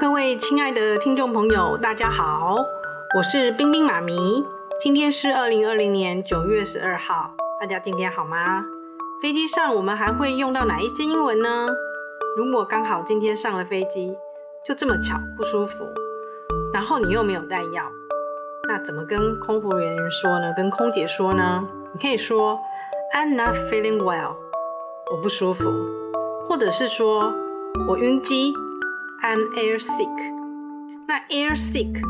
各位亲爱的听众朋友，大家好，我是冰冰妈咪。今天是二零二零年九月十二号，大家今天好吗？飞机上我们还会用到哪一些英文呢？如果刚好今天上了飞机，就这么巧不舒服，然后你又没有带药，那怎么跟空服人员说呢？跟空姐说呢？你可以说 I'm not feeling well，我不舒服，或者是说我晕机。I'm air sick。那 air sick，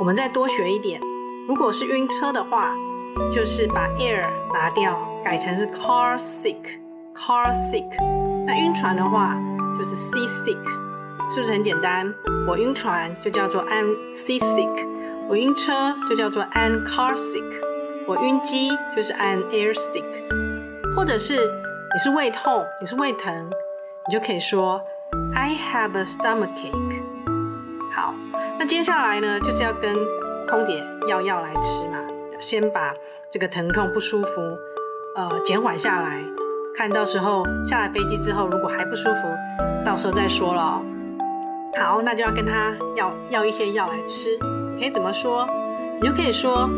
我们再多学一点。如果是晕车的话，就是把 air 拿掉，改成是 car sick。car sick。那晕船的话，就是 sea sick，是不是很简单？我晕船就叫做 I'm sea sick。我晕车就叫做 I'm car sick。我晕机就是 I'm air sick。或者是你是胃痛，你是胃疼，你就可以说。I have a stomachache。好，那接下来呢，就是要跟空姐要药来吃嘛。先把这个疼痛不舒服，呃，减缓下来。看到时候下了飞机之后，如果还不舒服，到时候再说了。好，那就要跟他要要一些药来吃。可以怎么说？你就可以说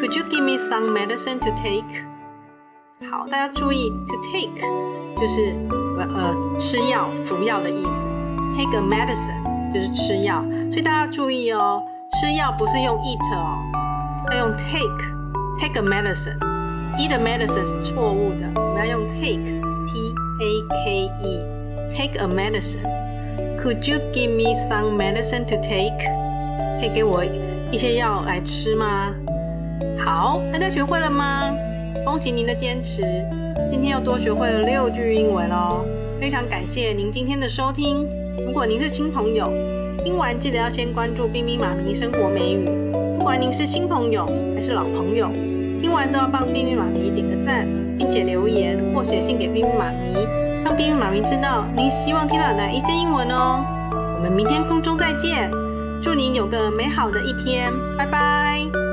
，Could you give me some medicine to take？好，大家注意，to take 就是呃吃药、服药的意思。Take a medicine 就是吃药，所以大家注意哦，吃药不是用 eat 哦，要用 take，take a medicine。eat a medicine 是错误的，我们要用 take，t a k e，take a medicine。Could you give me some medicine to take？可以给我一些药来吃吗？好，大家学会了吗？恭喜您的坚持，今天又多学会了六句英文哦！非常感谢您今天的收听。如果您是新朋友，听完记得要先关注冰冰妈咪生活美语。不管您是新朋友还是老朋友，听完都要帮冰冰妈咪点个赞，并且留言或写信给冰冰妈咪，让冰冰妈咪知道您希望听到哪一些英文哦。我们明天空中再见，祝您有个美好的一天，拜拜。